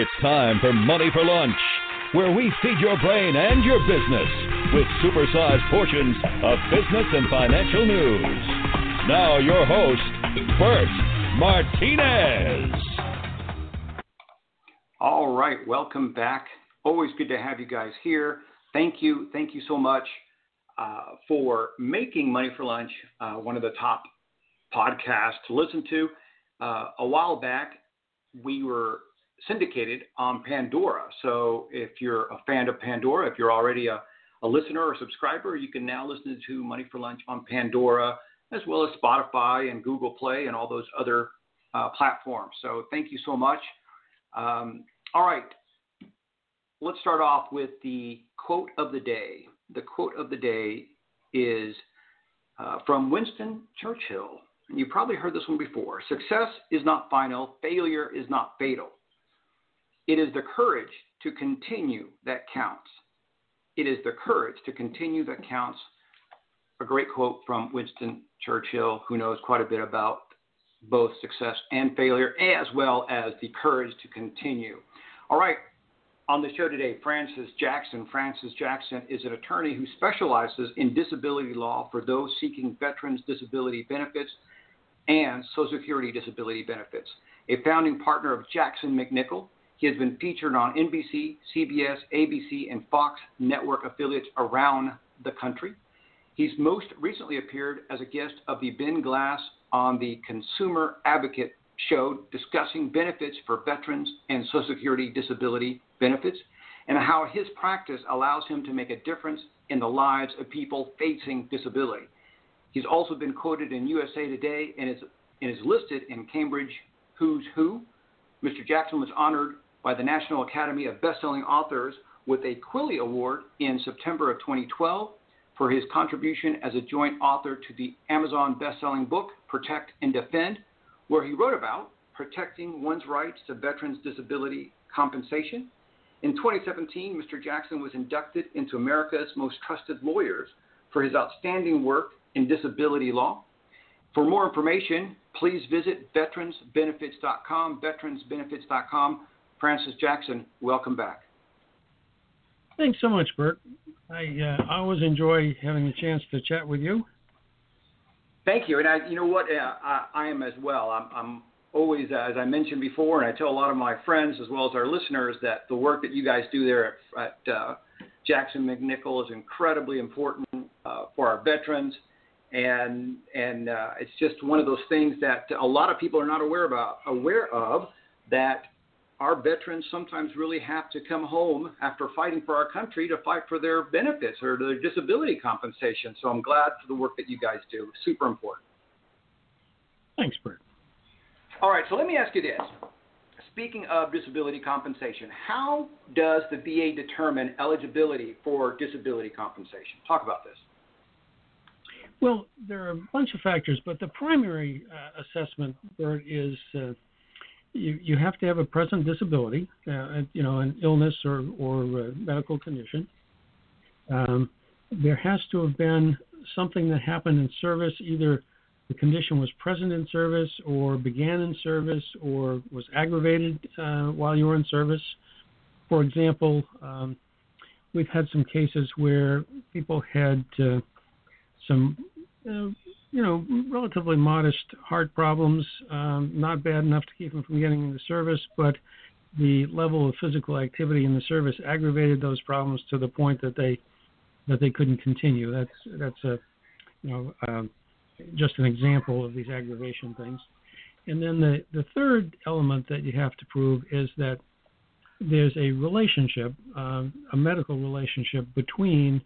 It's time for Money for Lunch, where we feed your brain and your business with supersized portions of business and financial news. Now, your host, Bert Martinez. All right, welcome back. Always good to have you guys here. Thank you, thank you so much uh, for making Money for Lunch uh, one of the top podcasts to listen to. Uh, a while back, we were syndicated on Pandora. So if you're a fan of Pandora, if you're already a, a listener or subscriber, you can now listen to Money for Lunch on Pandora, as well as Spotify and Google Play and all those other uh, platforms. So thank you so much. Um, all right, let's start off with the quote of the day. The quote of the day is uh, from Winston Churchill. You probably heard this one before. Success is not final, failure is not fatal. It is the courage to continue that counts. It is the courage to continue that counts. A great quote from Winston Churchill, who knows quite a bit about both success and failure, as well as the courage to continue. All right, on the show today, Francis Jackson. Francis Jackson is an attorney who specializes in disability law for those seeking veterans' disability benefits and Social Security disability benefits. A founding partner of Jackson MacNichol, he has been featured on NBC, CBS, ABC, and Fox network affiliates around the country. He's most recently appeared as a guest of the Ben Glass on the Consumer Advocate show discussing benefits for veterans and Social Security disability benefits and how his practice allows him to make a difference in the lives of people facing disability. He's also been quoted in USA Today and is, and is listed in Cambridge Who's Who. Mr. Jackson was honored by the National Academy of Bestselling Authors with a Quilly Award in September of 2012 for his contribution as a joint author to the Amazon bestselling book Protect and Defend, where he wrote about protecting one's rights to veterans' disability compensation. In 2017, Mr. Jackson was inducted into America's Most Trusted Lawyers for his outstanding work in disability law. For more information, please visit veteransbenefits.com, veteransbenefits.com. Francis Jackson, welcome back. Thanks so much, Bert. I uh, always enjoy having a chance to chat with you. Thank you, and I, you know what, uh, I, I, am as well. I'm, I'm always, uh, as I mentioned before, and I tell a lot of my friends as well as our listeners that the work that you guys do there at, at uh, Jackson MacNichol is incredibly important uh, for our veterans and and uh, it's just one of those things that a lot of people are not aware about aware of that our veterans sometimes really have to come home after fighting for our country to fight for their benefits or their disability compensation. So I'm glad for the work that you guys do. Super important. Thanks, Bert. All right, so let me ask you this. Speaking of disability compensation, how does the VA determine eligibility for disability compensation? Talk about this. Well, there are a bunch of factors, but the primary uh, assessment, Bert, is uh, you, you have to have a present disability, uh, you know, an illness or, or medical condition. Um, there has to have been something that happened in service, either the condition was present in service or began in service or was aggravated uh, while you were in service. For example, um, we've had some cases where people had uh, some, uh, you know, relatively modest heart problems, um, not bad enough to keep him from getting into service, but the level of physical activity in the service aggravated those problems to the point that they that they couldn't continue. That's that's a you know um, just an example of these aggravation things. And then the the third element that you have to prove is that there's a relationship, um, a medical relationship between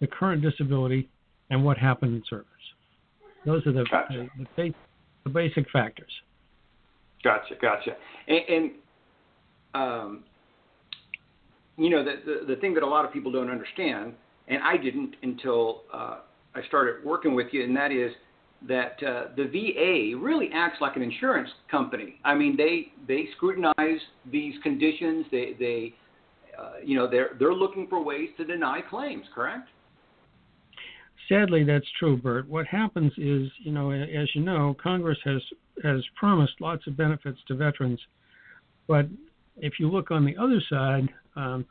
the current disability and what happened in service. Those are the gotcha. the, the, the, basic factors. Gotcha, gotcha. And, and um, you know, the, the, the thing that a lot of people don't understand, and I didn't until uh, I started working with you, and that is that uh, the VA really acts like an insurance company. I mean, they they scrutinize these conditions. They they uh, you know they're they're looking for ways to deny claims. Correct? Sadly, that's true, Bert. What happens is, you know, as you know, Congress has has promised lots of benefits to veterans, but if you look on the other side, um,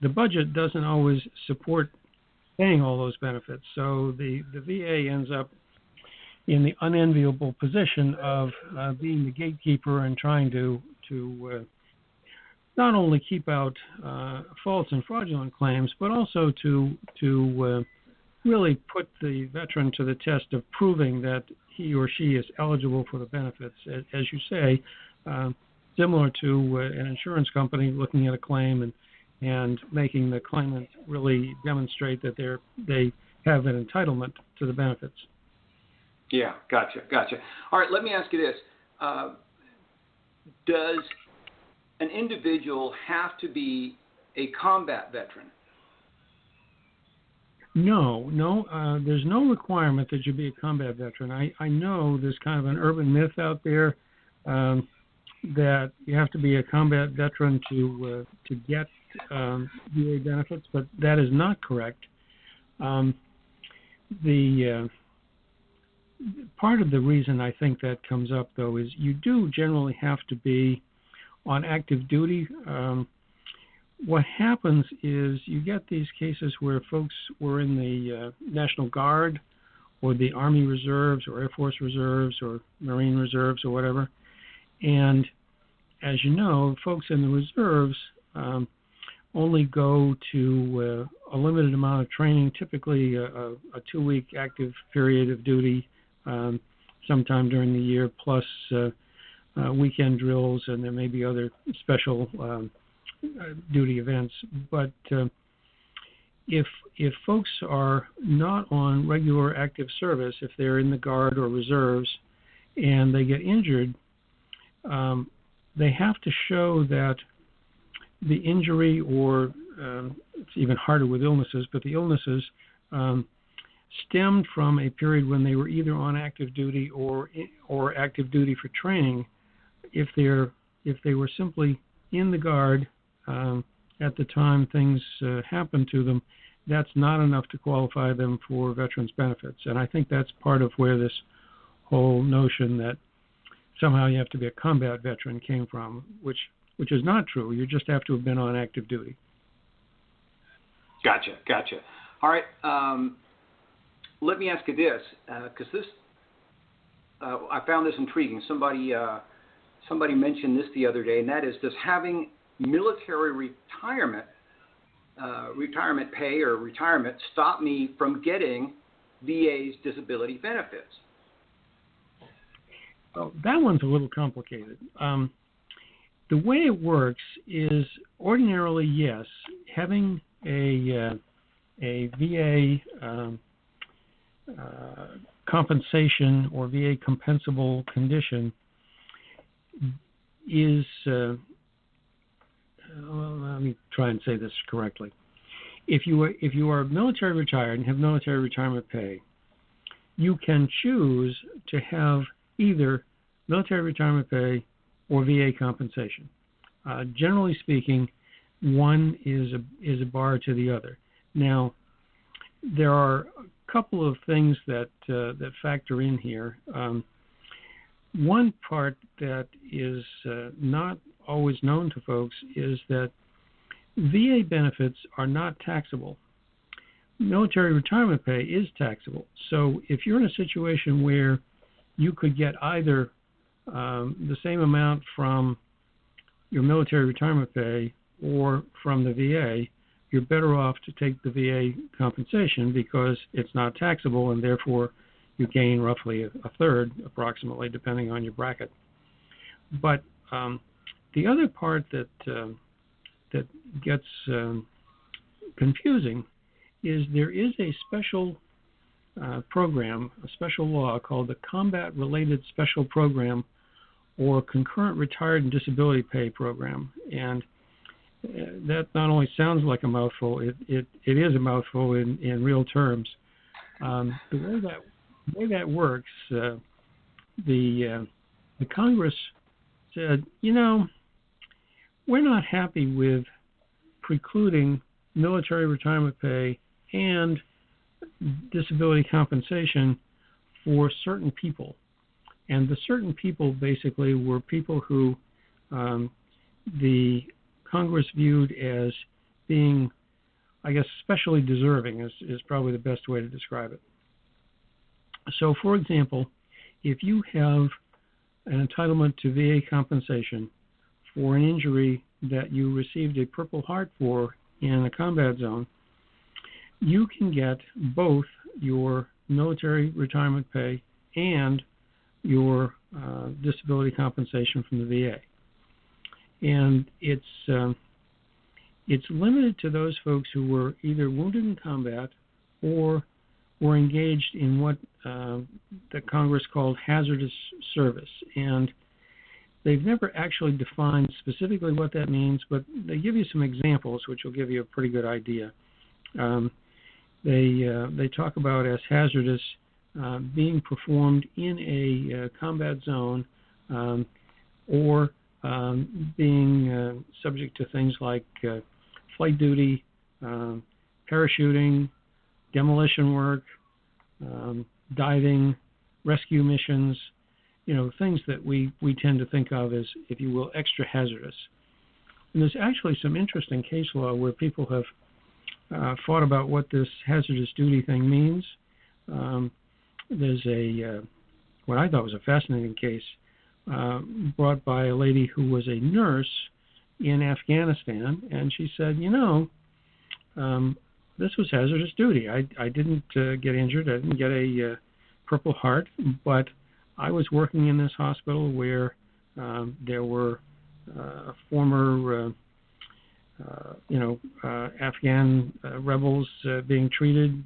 the budget doesn't always support paying all those benefits. So the, the VA ends up in the unenviable position of uh, being the gatekeeper and trying to to uh, not only keep out uh, false and fraudulent claims, but also to to uh, really put the veteran to the test of proving that he or she is eligible for the benefits. As, you say, uh, similar to uh, an insurance company looking at a claim and and making the claimant really demonstrate that they're they have an entitlement to the benefits. Yeah, gotcha, gotcha. All right, let me ask you this: uh, Does an individual have to be a combat veteran? No, no. Uh, there's no requirement that you be a combat veteran. I, I know there's kind of an urban myth out there um, that you have to be a combat veteran to uh, to get um, VA benefits, but that is not correct. Um, the uh, part of the reason I think that comes up though is you do generally have to be on active duty. Um, what happens is you get these cases where folks were in the uh, National Guard or the Army Reserves or Air Force Reserves or Marine Reserves or whatever. And as you know, folks in the reserves um, only go to uh, a limited amount of training, typically a, a, two week active period of duty um, sometime during the year, plus uh, uh, weekend drills, and there may be other special um, duty events. But uh, if if folks are not on regular active service, if they're in the guard or reserves, and they get injured, um, they have to show that the injury, or um, it's even harder with illnesses, but the illnesses um, stemmed from a period when they were either on active duty or or active duty for training if they're if they were simply in the guard um, at the time things uh, happened to them, that's not enough to qualify them for veterans benefits. And I think that's part of where this whole notion that somehow you have to be a combat veteran came from, which which is not true. You just have to have been on active duty. Gotcha, gotcha. All right. Um, let me ask you this, because uh, this uh, I found this intriguing. Somebody uh, somebody mentioned this the other day, and that is does having military retirement, uh, retirement pay or retirement stop me from getting VA's disability benefits? Well, that one's a little complicated. Um, the way it works is ordinarily, yes, having a uh, a VA um, uh, compensation or VA compensable condition is, uh, let me try and say this correctly. If you are, if you are military retired and have military retirement pay, you can choose to have either military retirement pay or VA compensation. Uh, generally speaking, one is a is a bar to the other. Now, there are a couple of things that uh, that factor in here. Um, one part that is uh, not always known to folks is that VA benefits are not taxable. Military retirement pay is taxable. So if you're in a situation where you could get either um, the same amount from your military retirement pay or from the VA, you're better off to take the VA compensation because it's not taxable and therefore you gain roughly a, third, approximately, depending on your bracket. But um, the other part that uh, that gets um, confusing is there is a special uh, program, a special law called the Combat Related Special Program or Concurrent Retired and Disability Pay Program. And uh, that not only sounds like a mouthful, it, it, it is a mouthful in, in real terms. Um, the way that the way that works, uh, the uh, the Congress said, you know, we're not happy with precluding military retirement pay and disability compensation for certain people. And the certain people basically were people who um, the Congress viewed as being, I guess, especially deserving is, is probably the best way to describe it. So, for example, if you have an entitlement to VA compensation for an injury that you received a Purple Heart for in a combat zone, you can get both your military retirement pay and your uh, disability compensation from the VA. And it's um, it's limited to those folks who were either wounded in combat or were engaged in what uh, the Congress called hazardous service. And they've never actually defined specifically what that means, but they give you some examples, which will give you a pretty good idea. Um, they uh, they talk about as hazardous uh, being performed in a uh, combat zone um, or um, being uh, subject to things like uh, flight duty, um, parachuting, demolition work, um, diving, rescue missions, you know, things that we, we tend to think of as, if you will, extra hazardous. And there's actually some interesting case law where people have uh, thought about what this hazardous duty thing means. Um, there's a uh, what I thought was a fascinating case uh, brought by a lady who was a nurse in Afghanistan, and she said, you know, um, this was hazardous duty. I I didn't uh, get injured. I didn't get a uh, Purple Heart, but I was working in this hospital where um, there were uh, former uh, uh, you know, uh, Afghan uh, rebels being treated.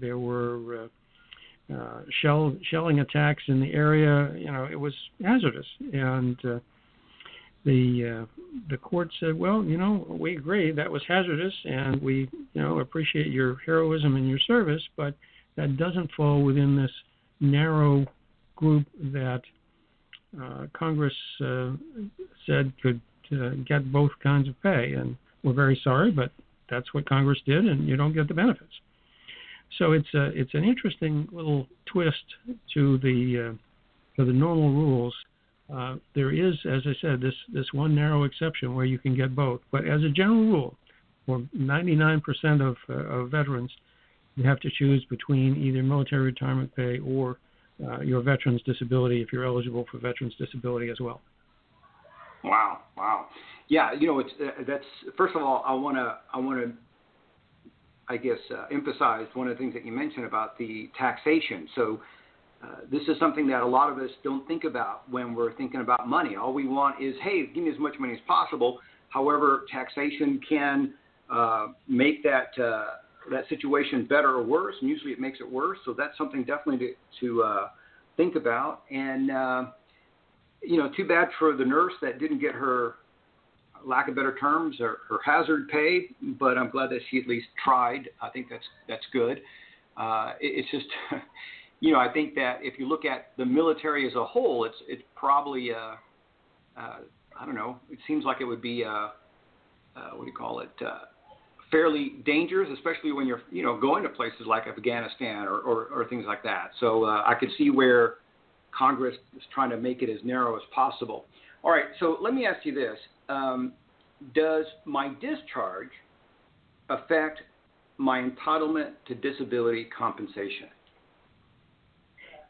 there were shell shelling attacks in the area. You know, it was hazardous, and the the court said, well, you know, we agree that was hazardous, and we, you know, appreciate your heroism and your service, but that doesn't fall within this narrow group that uh, Congress uh, said could uh, get both kinds of pay. And we're very sorry, but that's what Congress did, and you don't get the benefits. So it's a, it's an interesting little twist to the uh, to the normal rules. Uh, there is, as I said, this this one narrow exception where you can get both. But as a general rule, for 99% of, uh, of veterans, you have to choose between either military retirement pay or uh, your veteran's disability if you're eligible for veteran's disability as well. Wow, wow. Yeah, you know, it's uh, that's first of all, I want to I want to I guess uh, emphasize one of the things that you mentioned about the taxation. So uh, this is something that a lot of us don't think about when we're thinking about money. All we want is, hey, give me as much money as possible. However, taxation can uh, make that uh, that situation better or worse, and usually it makes it worse. So that's something definitely to, to uh, think about. And uh, you know, too bad for the nurse that didn't get her lack of better terms, or, or hazard pay. But I'm glad that she at least tried. I think that's that's good. Uh, it, it's just, you know, I think that if you look at the military as a whole, it's it's probably, uh, uh, I don't know. It seems like it would be, uh, uh, what do you call it? Uh, fairly dangerous, especially when you're, you know, going to places like Afghanistan or, or, or things like that. So uh, I could see where Congress is trying to make it as narrow as possible. All right, so let me ask you this: um, Does my discharge affect my entitlement to disability compensation?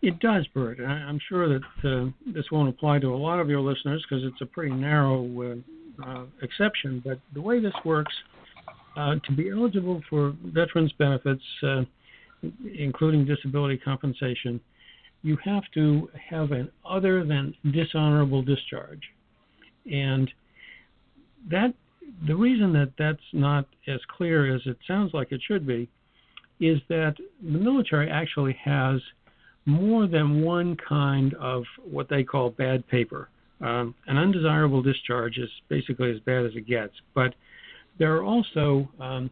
It does, Bert. I'm sure that uh, this won't apply to a lot of your listeners because it's a pretty narrow uh, uh, exception. But the way this works, uh, to be eligible for veterans benefits, uh, including disability compensation, you have to have an other than dishonorable discharge. And that the reason that that's not as clear as it sounds like it should be is that the military actually has more than one kind of what they call bad paper. Um, an undesirable discharge is basically as bad as it gets, but there are also um,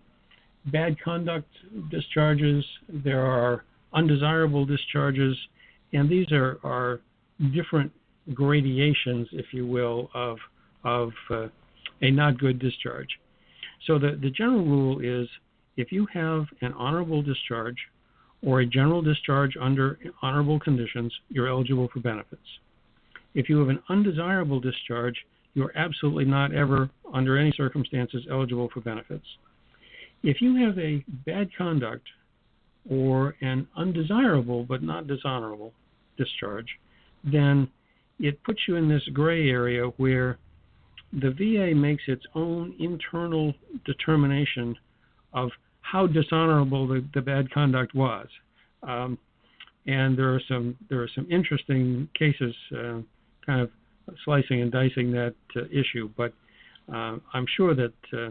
bad conduct discharges. There are undesirable discharges, and these are, are different gradations, if you will, of of uh, a not good discharge. So the, the general rule is if you have an honorable discharge or a general discharge under honorable conditions, you're eligible for benefits. If you have an undesirable discharge, you're absolutely not ever, under any circumstances, eligible for benefits. If you have a bad conduct or an undesirable but not dishonorable discharge, then it puts you in this gray area where the VA makes its own internal determination of how dishonorable the, the bad conduct was. Um, and there are some there are some interesting cases, uh, kind of slicing and dicing that uh, issue. But uh, I'm sure that uh,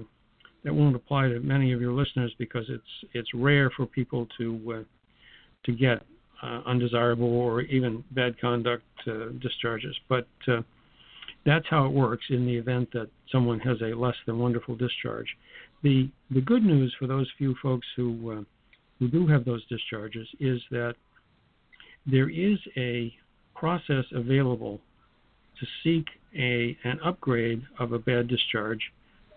that won't apply to many of your listeners because it's it's rare for people to uh, to get uh, undesirable or even bad conduct discharges. But that's how it works in the event that someone has a less than wonderful discharge. The the good news for those few folks who uh, who do have those discharges is that there is a process available to seek a an upgrade of a bad discharge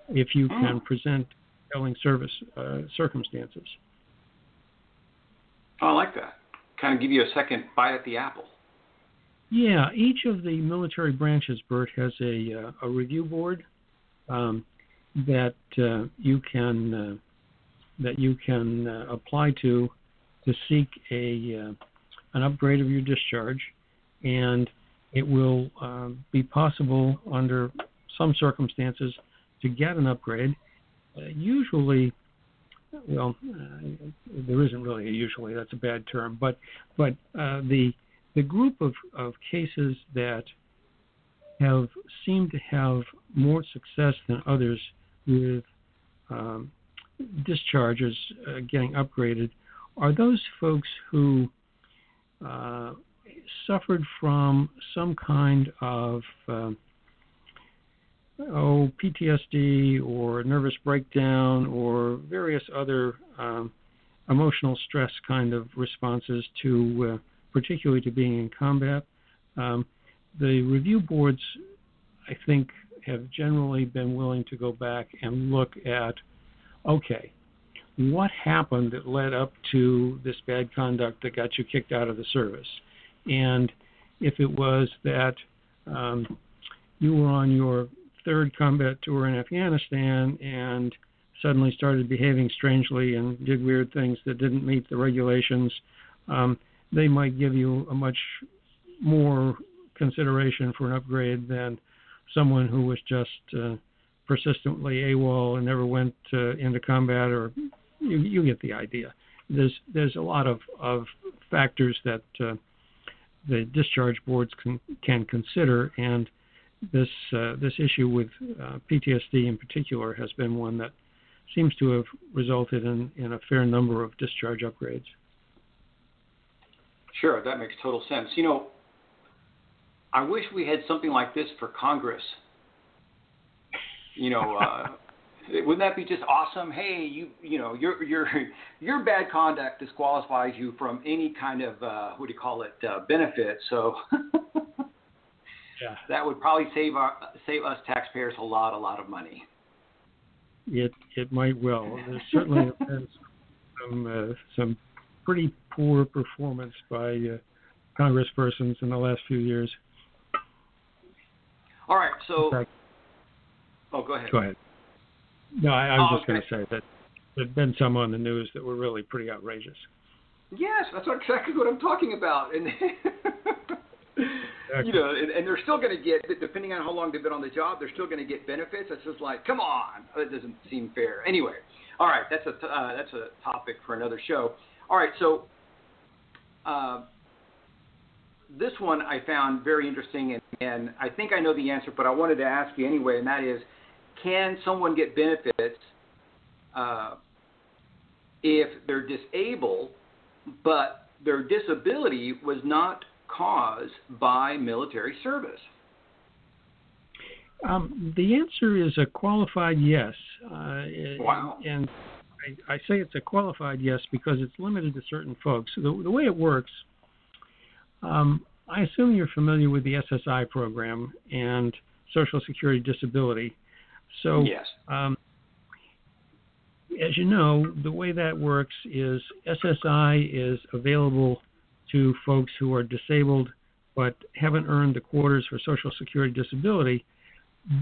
if you can oh. present compelling service uh, circumstances. Oh, I like that. Kind of give you a second bite at the apple. Yeah, each of the military branches, Bert, has a, uh, a review board um, that uh, you can uh, that you can uh, apply to to seek a uh, an upgrade of your discharge, and it will uh, be possible under some circumstances to get an upgrade. usually, well, there isn't really a usually. That's a bad term, but but the the group of, of cases that have seemed to have more success than others with um, discharges uh, getting upgraded are those folks who uh, suffered from some kind of uh, oh PTSD or nervous breakdown or various other um, emotional stress kind of responses to uh, particularly to being in combat. Um, the review boards, I think, have generally been willing to go back and look at okay, what happened that led up to this bad conduct that got you kicked out of the service? And if it was that um, you were on your third combat tour in Afghanistan and suddenly started behaving strangely and did weird things that didn't meet the regulations, um, they might give you a much more consideration for an upgrade than someone who was just uh, persistently AWOL and never went uh, into combat, or you, you, get the idea. There's there's a lot of, of factors that uh, the discharge boards can can consider, and this uh, this issue with uh, PTSD in particular has been one that seems to have resulted in, in a fair number of discharge upgrades. Sure, that makes total sense. You know, I wish we had something like this for Congress. You know, uh, wouldn't that be just awesome? Hey, you you know your your your bad conduct disqualifies you from any kind of uh, what do you call it uh, benefit. So yeah, that would probably save our save us taxpayers a lot a lot of money. It it might well. There's certainly been some uh, some pretty poor performance by uh, congresspersons in the last few years. All right, so. Fact, oh, go ahead. Go ahead. No, I, I was oh, just going to say that there've been some on the news that were really pretty outrageous. Yes, that's exactly what I'm talking about, and you know, and, and they're still going to get, depending on how long they've been on the job, they're still going to get benefits. It's just like, come on, that doesn't seem fair. Anyway, all right, that's a uh, that's a topic for another show. All right, so uh, this one I found very interesting, and, and I think I know the answer, but I wanted to ask you anyway, and that is, can someone get benefits uh, if they're disabled, but their disability was not caused by military service? Um, the answer is a qualified yes. Uh, wow. And I, I say it's a qualified yes because it's limited to certain folks. So the, the way it works, um, I assume you're familiar with the SSI program and Social Security Disability. So, yes. Um, as you know, the way that works is SSI is available to folks who are disabled but haven't earned the quarters for Social Security Disability,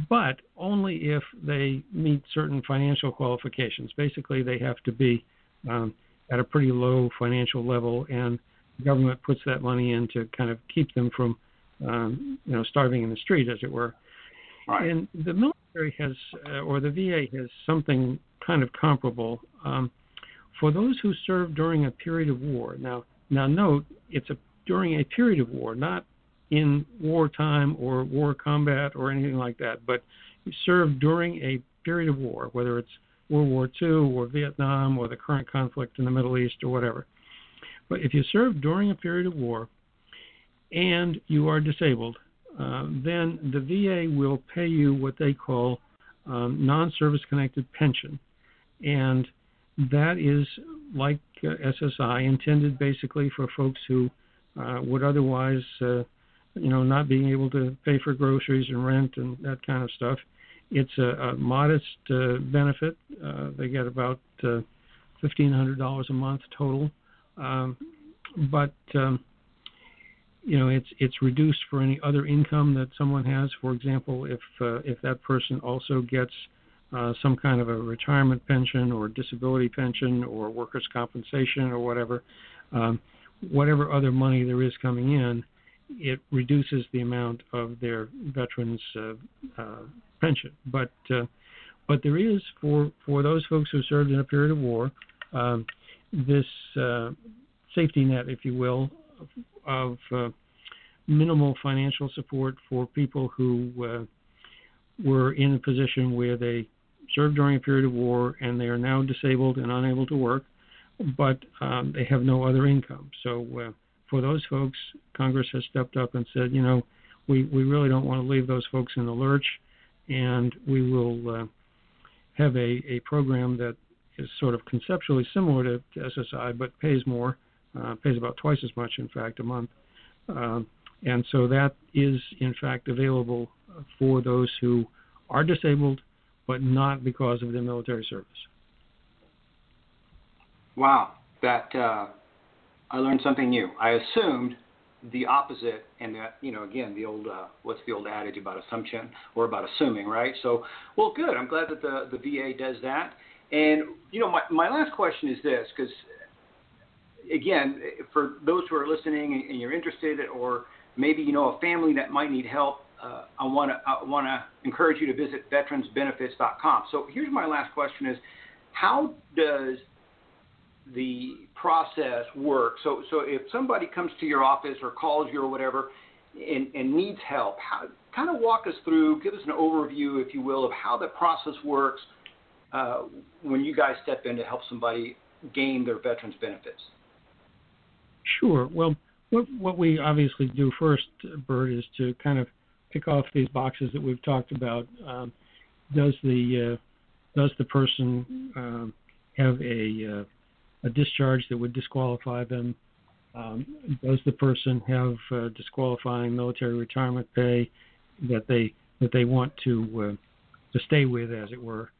but only if they meet certain financial qualifications. Basically, they have to be um, at a pretty low financial level, and the government puts that money in to kind of keep them from, um, you know, starving in the street, as it were. Right. And the military has, uh, or the VA has something kind of comparable um, for those who serve during a period of war. Now, now note it's a during a period of war, not in wartime or war combat or anything like that, but you serve during a period of war, whether it's World War II or Vietnam or the current conflict in the Middle East or whatever. But if you serve during a period of war and you are disabled, uh, then the VA will pay you what they call um, non service connected pension. And that is like uh, SSI, intended basically for folks who uh, would otherwise, uh, you know, not being able to pay for groceries and rent and that kind of stuff. It's a, a modest uh, benefit. They get about uh, $1,500 a month total, um, but um, you know, it's it's reduced for any other income that someone has. For example, if uh, if that person also gets uh, some kind of a retirement pension or disability pension or workers' compensation or whatever, um, whatever other money there is coming in, it reduces the amount of their veterans' uh, uh, pension. But uh, but there is for for those folks who served in a period of war, um, this uh, safety net, if you will, of uh, minimal financial support for people who uh, were in a position where they served during a period of war and they are now disabled and unable to work, but um, they have no other income. So uh, for those folks, Congress has stepped up and said, you know, we, we really don't want to leave those folks in the lurch, and we will uh, have a, a program that is sort of conceptually similar to, to SSI, but pays more, uh, pays about twice as much, in fact, a month. Um, and so that is, in fact, available for those who are disabled, but not because of their military service. Wow, that uh, I learned something new. I assumed the opposite, and that you know, again, the old uh, what's the old adage about assumption or about assuming, right? So, well, good. I'm glad that the the VA does that. And you know, my my last question is this, because again, for those who are listening and you're interested, or maybe you know a family that might need help, uh, I want to I want to encourage you to visit veteransbenefits.com. So here's my last question: Is how does the process work? So so if somebody comes to your office or calls you or whatever and, and needs help, how, kind of walk us through, give us an overview, if you will, of how the process works uh, when you guys step in to help somebody gain their veterans benefits. Sure. Well, what, what we obviously do first, Bert, is to kind of pick off these boxes that we've talked about. Um, does the uh, does the person um, have a uh, a discharge that would disqualify them? Um, does the person have uh, disqualifying military retirement pay that they that they want to uh, to stay with, as it were?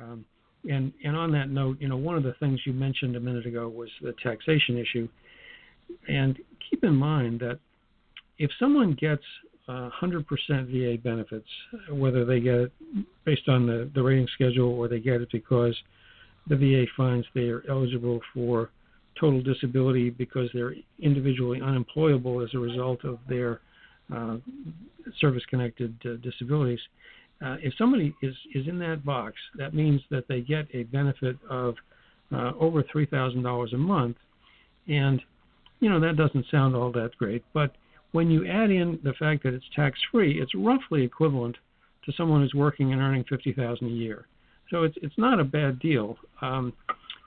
Um, and and on that note, you know, one of the things you mentioned a minute ago was the taxation issue. And keep in mind that if someone gets uh, 100% VA benefits, whether they get it based on the, the rating schedule or they get it because the VA finds they are eligible for total disability because they're individually unemployable as a result of their uh, service-connected uh, disabilities. Uh, if somebody is, is in that box, that means that they get a benefit of uh, over $3,000 a month. And, you know, that doesn't sound all that great, but when you add in the fact that it's tax free, it's roughly equivalent to someone who's working and earning 50000 a year. So it's it's not a bad deal. Um,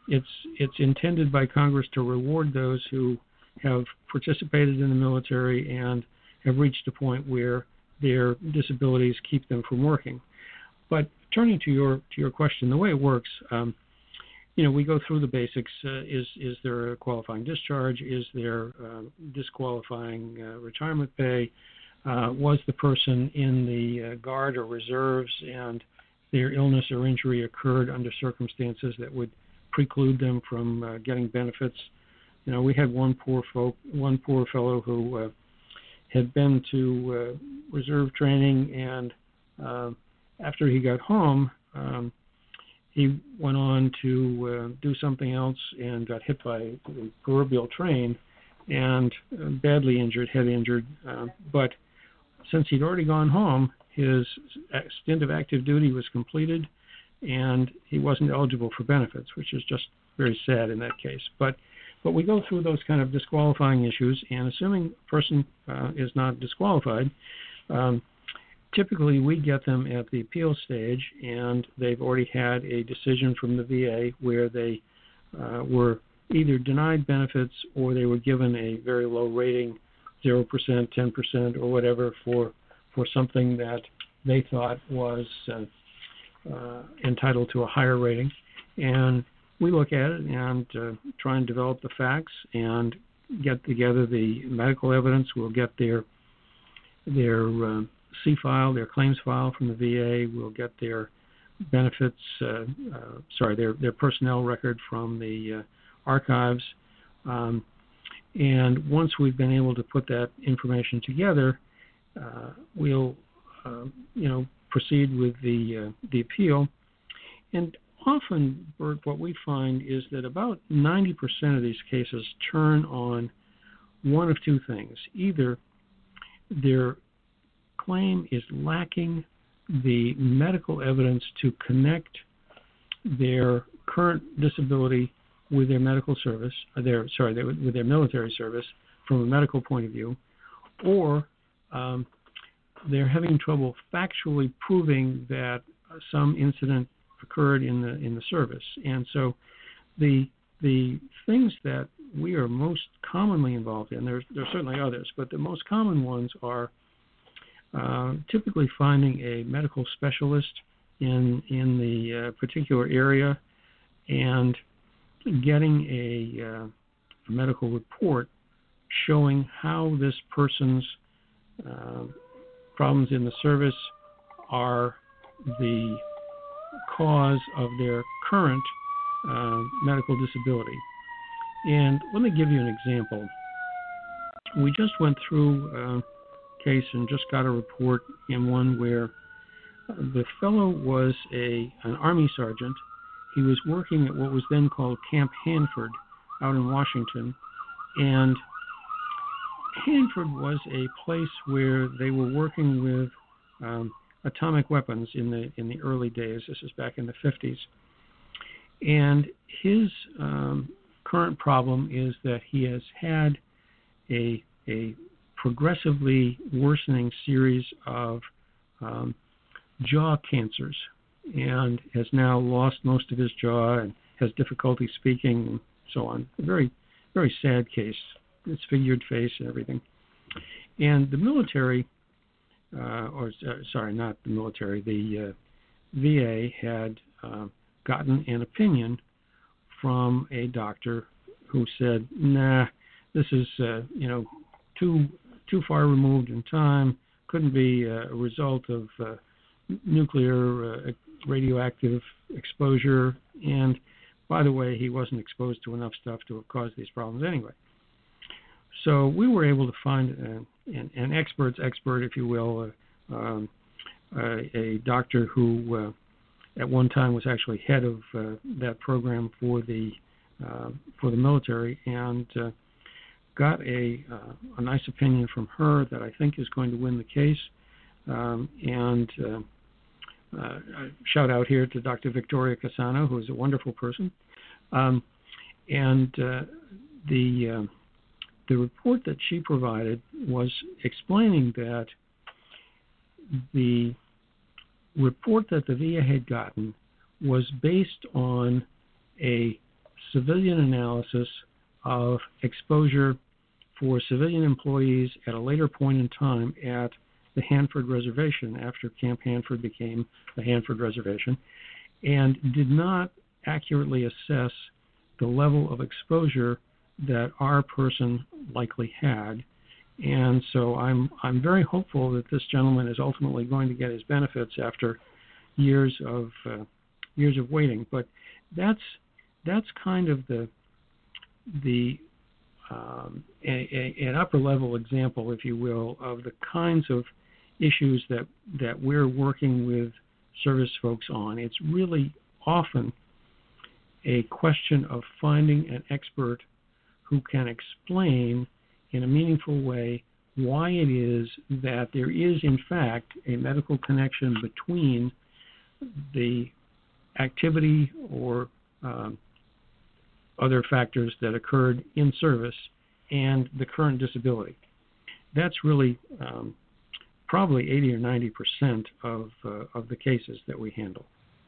it's it's intended by Congress to reward those who have participated in the military and have reached a point where their disabilities keep them from working. But turning to your to your question, the way it works, um, you know, we go through the basics. Uh, is is there a qualifying discharge? Is there uh, disqualifying uh, retirement pay? Uh, was the person in the uh, guard or reserves and their illness or injury occurred under circumstances that would preclude them from uh, getting benefits. You know, we had one poor folk, one poor fellow who had been to reserve training and uh, after he got home, um, he went on to uh, do something else and got hit by a proverbial train and uh, badly injured, head injured. Uh, but since he'd already gone home, his stint of active duty was completed, and he wasn't eligible for benefits, which is just very sad in that case. But but we go through those kind of disqualifying issues, and assuming a person uh, is not disqualified, um, typically we get them at the appeal stage, and they've already had a decision from the VA where they uh, were either denied benefits or they were given a very low rating, zero percent, ten percent, or whatever for for something that they thought was uh, uh, entitled to a higher rating, and we look at it and uh, try and develop the facts and get together the medical evidence. We'll get their their uh, C file, their claims file from the VA. We'll get their benefits, uh, uh, sorry, their their personnel record from the uh, archives. Um, and once we've been able to put that information together, uh, we'll you know proceed with the the appeal. And often, Bert, what we find is that about 90% of these cases turn on one of two things. Either their claim is lacking the medical evidence to connect their current disability with their medical service, their sorry, their, with their military service from a medical point of view, or um, they're having trouble factually proving that some incident occurred in the in the service. And so the the things that we are most commonly involved in, there's there are certainly others, but the most common ones are uh, typically finding a medical specialist in in the uh, particular area and getting a, uh, a, medical report showing how this person's uh, problems in the service are the cause of their current uh, medical disability. And let me give you an example. We just went through a case and just got a report in one where the fellow was a an army sergeant. He was working at what was then called Camp Hanford out in Washington, and Hanford was a place where they were working with um, atomic weapons in the in the early days. This is back in the 50s, and his um, current problem is that he has had a a progressively worsening series of um, jaw cancers, and has now lost most of his jaw and has difficulty speaking and so on. A very very sad case. Disfigured face and everything. And the military uh, or uh, sorry, not the military, the uh, VA had uh, gotten an opinion from a doctor who said, "Nah, this is uh, you know too too far removed in time. Couldn't be a result of uh, nuclear radioactive exposure." And by the way, he wasn't exposed to enough stuff to have caused these problems anyway. So we were able to find an, an expert's expert, if you will, uh, um, uh, a doctor who uh, at one time was actually head of uh, that program for the uh, for the military, and uh, got a uh, a nice opinion from her that I think is going to win the case. Um, and uh, uh, shout out here to Dr. Victoria Cassano, who is a wonderful person. Um, and the um, the report that she provided was explaining that the report that the VA had gotten was based on a civilian analysis of exposure for civilian employees at a later point in time at the Hanford Reservation after Camp Hanford became the Hanford Reservation and did not accurately assess the level of exposure that our person likely had. And so I'm I'm very hopeful that this gentleman is ultimately going to get his benefits after years of uh, years of waiting. But that's that's kind of the the um, a, a, an upper level example, if you will, of the kinds of issues that that we're working with service folks on. It's really often a question of finding an expert who can explain in a meaningful way why it is that there is, in fact, a medical connection between the activity or um, other factors that occurred in service and the current disability. That's really um, probably 80 or 90 percent of uh, of the cases that we handle.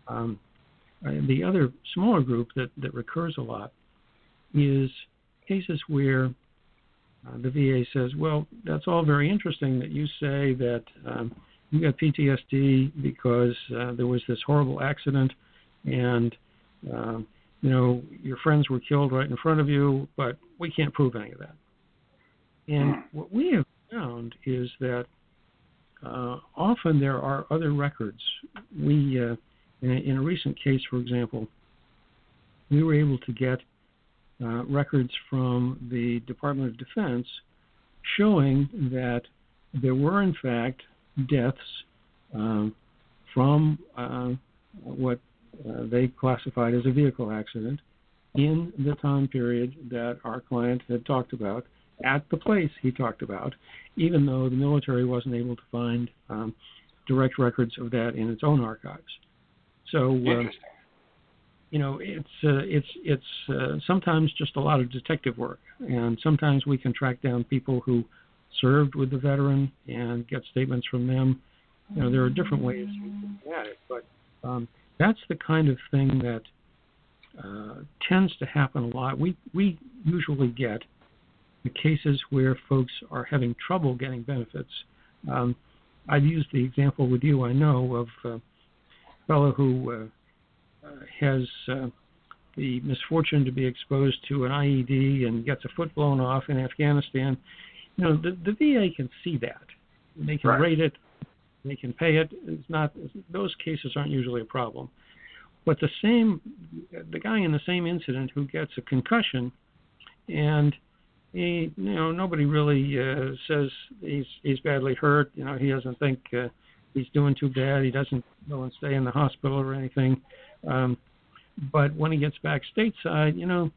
Um, the other smaller group that, that recurs a lot is cases where uh, the VA says, well, that's all very interesting that you say that um, you got PTSD because uh, there was this horrible accident and um, you know your friends were killed right in front of you, but we can't prove any of that. And hmm. what we have found is that uh, often there are other records. We, uh, in, a, in, a, recent case, for example, we were able to get uh, records from the Department of Defense showing that there were, in fact, deaths um, from uh, what uh, they classified as a vehicle accident in the time period that our client had talked about at the place he talked about, even though the military wasn't able to find um, direct records of that in its own archives. So, uh, you know, it's uh, it's it's uh, sometimes just a lot of detective work, and sometimes we can track down people who served with the veteran and get statements from them. You know, there are different ways at it, but um, that's the kind of thing that uh, tends to happen a lot. We we usually get the cases where folks are having trouble getting benefits. Um, I've used the example with you, I know, of a fellow who uh, uh, has uh, the misfortune to be exposed to an IED and gets a foot blown off in Afghanistan. You know, the, the VA can see that. They can right. rate it. They can pay it. It's not; those cases aren't usually a problem. But the same, the guy in the same incident who gets a concussion and he you know nobody really uh, says he's he's badly hurt you know he doesn't think uh, he's doing too bad he doesn't go and stay in the hospital or anything um but when he gets back stateside you know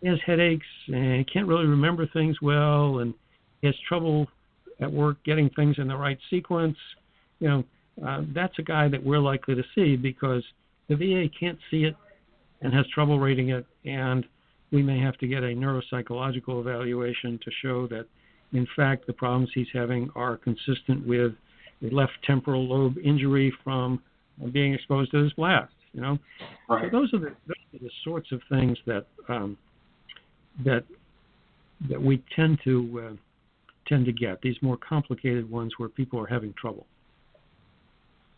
he has headaches and he can't really remember things well and he has trouble at work getting things in the right sequence you know uh, that's a guy that we're likely to see because the VA can't see it and has trouble rating it and we may have to get a neuropsychological evaluation to show that, in fact, the problems he's having are consistent with a left temporal lobe injury from being exposed to this blast. You know, right. so those are the those are the sorts of things that um, that that we tend to uh, tend to get these more complicated ones where people are having trouble.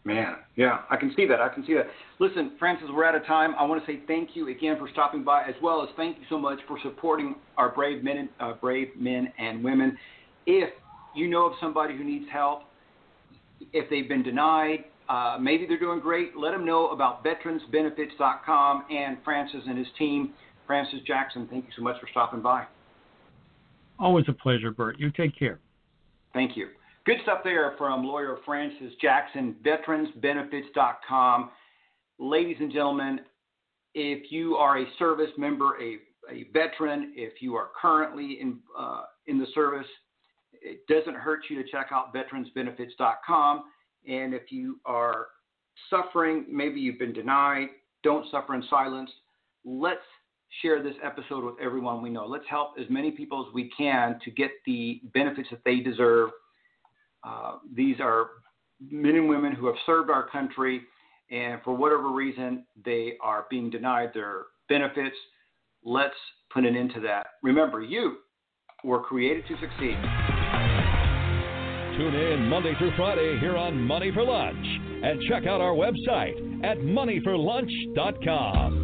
Man, yeah, I can see that. I can see that. Listen, Francis, we're out of time. I want to say thank you again for stopping by, as well as thank you so much for supporting our brave men, and, uh, brave men and women. If you know of somebody who needs help, if they've been denied, uh, maybe they're doing great. Let them know about veteransbenefits.com and Francis and his team. Francis Jackson, thank you so much for stopping by. Always a pleasure, Bert. You take care. Thank you. Good stuff there from lawyer Francis Jackson, veteransbenefits.com. Ladies and gentlemen, if you are a service member, a, a veteran, if you are currently in, uh, in the service, it doesn't hurt you to check out veteransbenefits.com. And if you are suffering, maybe you've been denied, don't suffer in silence. Let's share this episode with everyone we know. Let's help as many people as we can to get the benefits that they deserve uh, these are men and women who have served our country, and for whatever reason, they are being denied their benefits. Let's put an end to that. Remember, you were created to succeed. Tune in Monday through Friday here on Money for Lunch and check out our website at moneyforlunch.com.